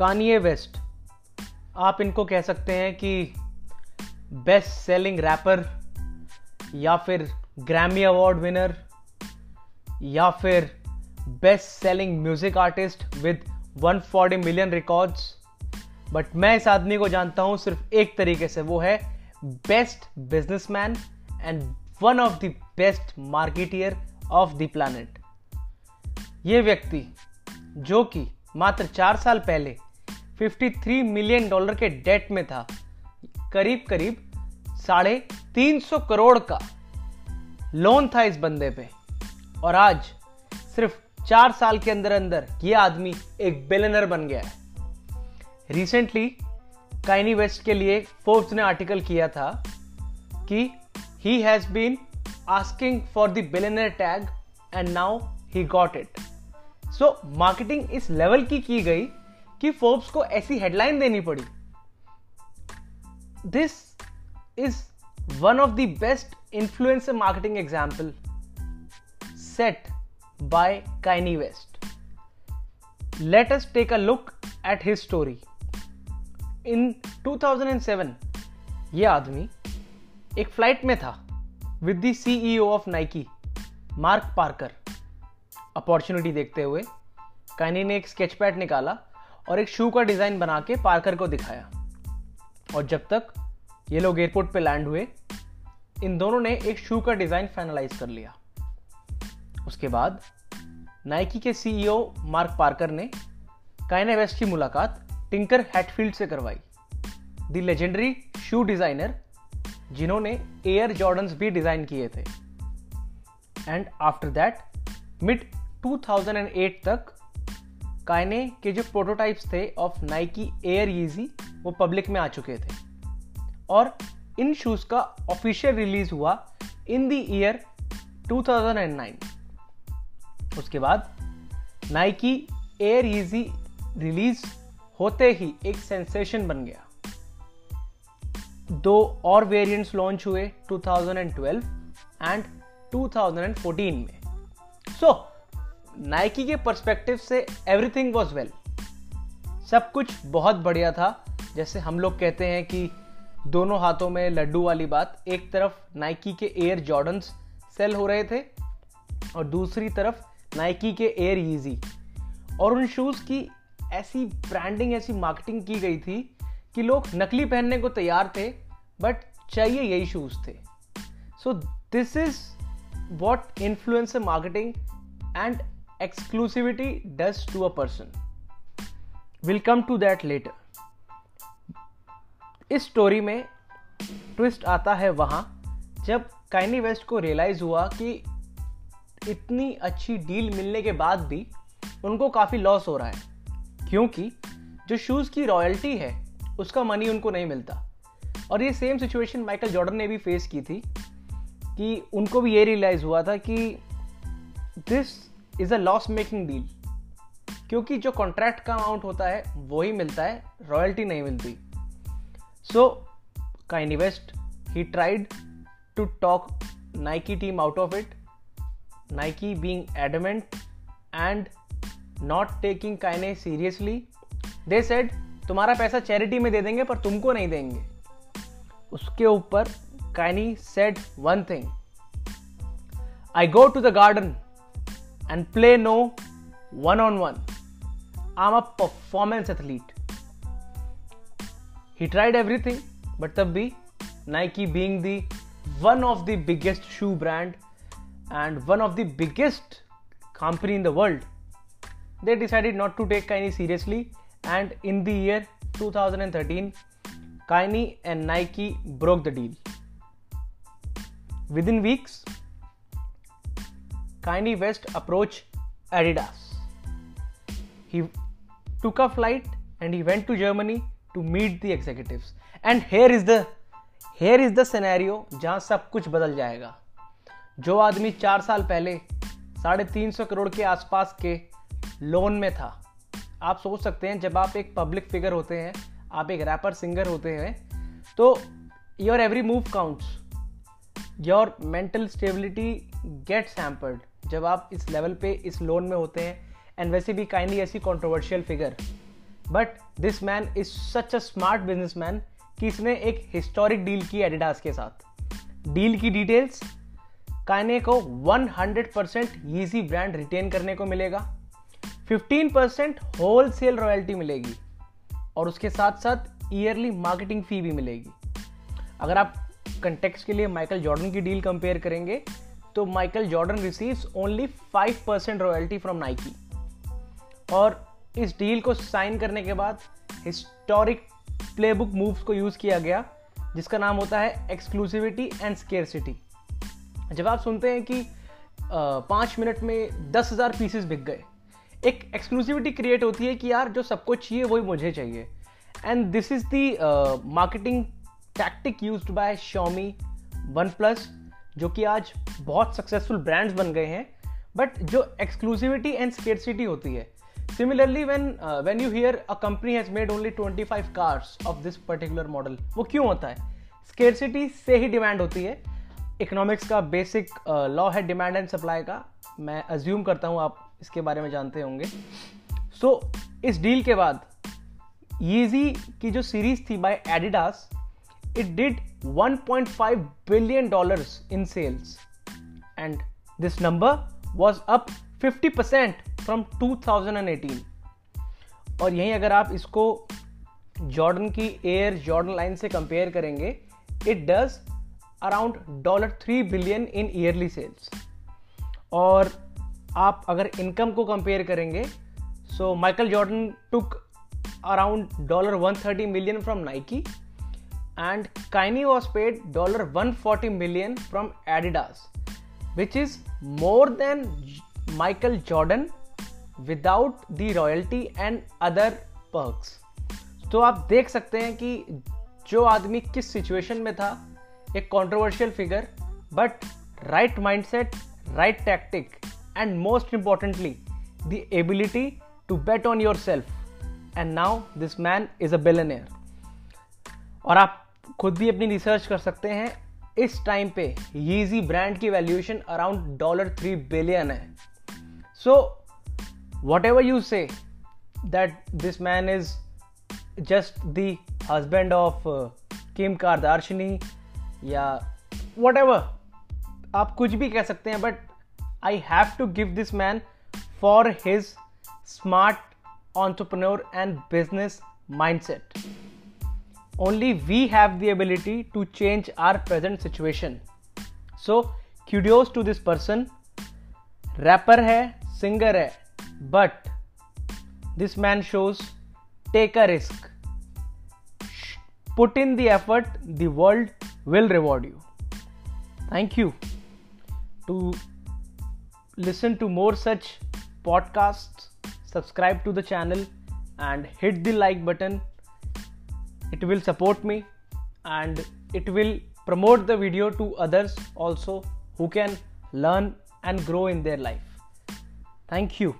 कानिए waste आप इनको कह सकते हैं कि बेस्ट सेलिंग रैपर या फिर ग्रैमी अवार्ड विनर या फिर best selling music artist with 140 million records but मैं इस आदमी को जानता हूँ, सिर्फ़ एक तरीके से, वो है best businessman and one of the best marketer of the planet ये व्यक्ति, जो कि मात्र चार साल पहले 53 मिलियन डॉलर के डेट में था। करीब करीब साढ़े तीन सौ करोड़ का लोन था इस बंदे पे। और आज सिर्फ़ चार साल के अंदर अंदर ये आदमी एक बिलेनर बन गया है। रिसेंटली काइनी वेस्ट के लिए फोर्ब्स ने आर्टिकल किया था कि he has been asking for the billionaire tag and now he got it so marketing इस लेवल की की गई कि फोर्ब्स को ऐसी हेडलाइन देनी पड़ी। This is one of the best influencer marketing example set by Kanye West let us take a look at his story in 2007 ये आदमी एक फ़्लाइट में था with the CEO of Nike Mark Parker opportunity देखते हुए काइनी ने एक sketch pad निकाला। और एक शू का डिज़ाइन बना के पार्कर को दिखाया। और जब तक ये लोग एयरपोर्ट पे लैंड हुए, इन दोनों ने एक शू का डिज़ाइन फाइनलाइज कर लिया। उसके बाद नाइकी के सीईओ मार्क पार्कर ने काइने वेस्ट की मुलाकात टिंकर हैटफील्ड से करवाई। द लेजेंडरी शू डिज़ाइनर जिन्होंने एयर जॉर्डन्स भी डिज़ाइन किए थे। एंड आफ्टर दैट मिड 2008 तक कायने के जो प्रोटोटाइप्स थे ऑफ़ नाइकी एयर ईजी वो पब्लिक में आ चुके थे। और इन शूज़ का ऑफिशियल रिलीज़ हुआ इन द ईयर 2009 उसके बाद नाइकी एयर ईजी रिलीज़ होते ही एक सेंसेशन बन गया। दो और वेरिएंट्स लॉन्च हुए 2012 एंड 2014 में। सो so, नाइकी के पर्सपेक्टिव से एवरीथिंग वॉज़ वेल सब कुछ बहुत बढ़िया था। जैसे हम लोग कहते हैं कि दोनों हाथों में लड्डू वाली बात, एक तरफ़ नाइकी के एयर जॉर्डन्स सेल हो रहे थे और दूसरी तरफ़ नाइकी के एयर ईजी और उन शूज़ की ऐसी ब्रांडिंग ऐसी मार्केटिंग की गई थी कि लोग नकली पहनने को तैयार थे बट चाहिए यही शूज़ थे। So this is what influencer marketing and exclusivity does to a person will come to that later इस स्टोरी में ट्विस्ट आता है वहाँ, जब काइनी वेस्ट को रियलाइज़ हुआ कि इतनी अच्छी डील मिलने के बाद भी उनको काफ़ी लॉस हो रहा है। क्योंकि जो शूज़ की रॉयल्टी है, उसका मनी उनको नहीं मिलता। और ये सेम सिचुएशन माइकल जॉर्डन ने भी फेस की थी कि उनको भी ये रियलाइज़ हुआ था कि this is a loss making deal क्योंकि जो कॉन्ट्रैक्ट का अमाउंट होता है वो ही मिलता है रॉयल्टी नहीं मिलती। So Kanye West he tried to talk Nike team out of it Nike being adamant and not taking Kanye seriously they said तुम्हारा पैसा चैरिटी में दे देंगे, पर तुमको नहीं देंगे. उसके ऊपर Kanye said one thing I go to the garden and play no one on one. I'm a performance athlete. He tried everything, but tab Nike being the one of the biggest shoe brand and one of the biggest company in the world, they decided not to take Kanye seriously. And in the year 2013, Kanye and Nike broke the deal. Within weeks, Kanye West approached Adidas. He took a flight and he went to Germany to meet the executives. And here is the, here is the scenario जहाँ सब कुछ बदल जाएगा जो आदमी चार साल पहले साढ़े तीन सौ करोड़ के आसपास के लोन में था आप सोच सकते हैं, जब आप एक पब्लिक फिगर होते हैं, आप एक रैपर सिंगर होते हैं तो your every move counts your mental stability gets hampered जब आप इस लेवल पे, इस लोन में होते हैं एंड वैसे भी काइंडली ऐसी controversial figure but this man is such a smart businessman कि इसने एक हिस्टोरिक डील की एडिडास के साथ. डील की डिटेल्स काने को 100 परसेंट ईजी ब्रांड रिटेन करने को मिलेगा. 15% परसेंट होल सेल रॉयल्टी मिलेगी. और उसके साथ साथ ईयरली मार्केटिंग फ़ी भी मिलेगी. अगर आप कंटेक्स के लिए माइकल जॉर्डन की डील कंपेयर करेंगे तो Michael Jordan receives only 5 percent royalty from Nike और इस डील को साइन करने के बाद हिस्टोरिक प्लेबुक मूव्स को यूज़ किया गया, जिसका नाम होता है एक्सक्लूसिविटी एंड स्केरसिटी जब आप सुनते हैं कि पाँच मिनट में दस हज़ार पीसेस बिक गए, एक एक्सक्लूसिविटी क्रिएट होती है कि यार जो सबको चाहिए वही मुझे चाहिए। And this is the marketing tactic use by Xiaomi OnePlus जो कि आज बहुत सक्सेसफुल ब्रांड्स बन गए हैं बट जो एक्सक्लूसिविटी एंड स्केरसिटी होती है। Similarly when when you hear a company has made only 25 cars of this particular model वो क्यों होता है? स्केरसिटी से ही डिमांड होती है। इकोनॉमिक्स का बेसिक लॉ uh, है डिमांड एंड सप्लाई का। मैं अज्यूम करता हूँ आप इसके बारे में जानते होंगे। सो so, इस डील के बाद यीजी की जो सीरीज़ थी by Adidas it did 1.5 billion dollars in sales and this number was up 50 percent from 2018 और यहीं अगर आप इसको जॉर्डन की एयर जॉर्डन लाइन से कंपेयर करेंगे it does around dollar three billion in yearly sales और आप अगर इनकम को कंपेयर करेंगे so Michael Jordan took around dollar one thirty million from Nike was paid dollar one forty million from Adidas which is more than Michael Jordan without the royalty and other perks तो आप देख सकते हैं कि जो आदमी किस situation में था, एक controversial figure but right mindset right tactic and most importantly the ability to bet on yourself and now this man is a billionaire और आप खुद भी अपनी रिसर्च कर सकते हैं। इस टाइम पे यीजी ब्रांड की valuation around dollar three billion है। So whatever you say that this man is just the husband of Kim Kardashian या वट एवर आप कुछ भी कह सकते हैं but I have to give this man for his smart entrepreneur and business mindset only we have the ability to change our present situation. So, kudos to this person. Rapper hai, singer hai, but this man shows take a risk. Put in the effort, the world will reward you. Thank you. To listen to more such podcasts, subscribe to the channel and hit the like button it will support me and it will promote the video to others also who can learn and grow in their life. Thank you.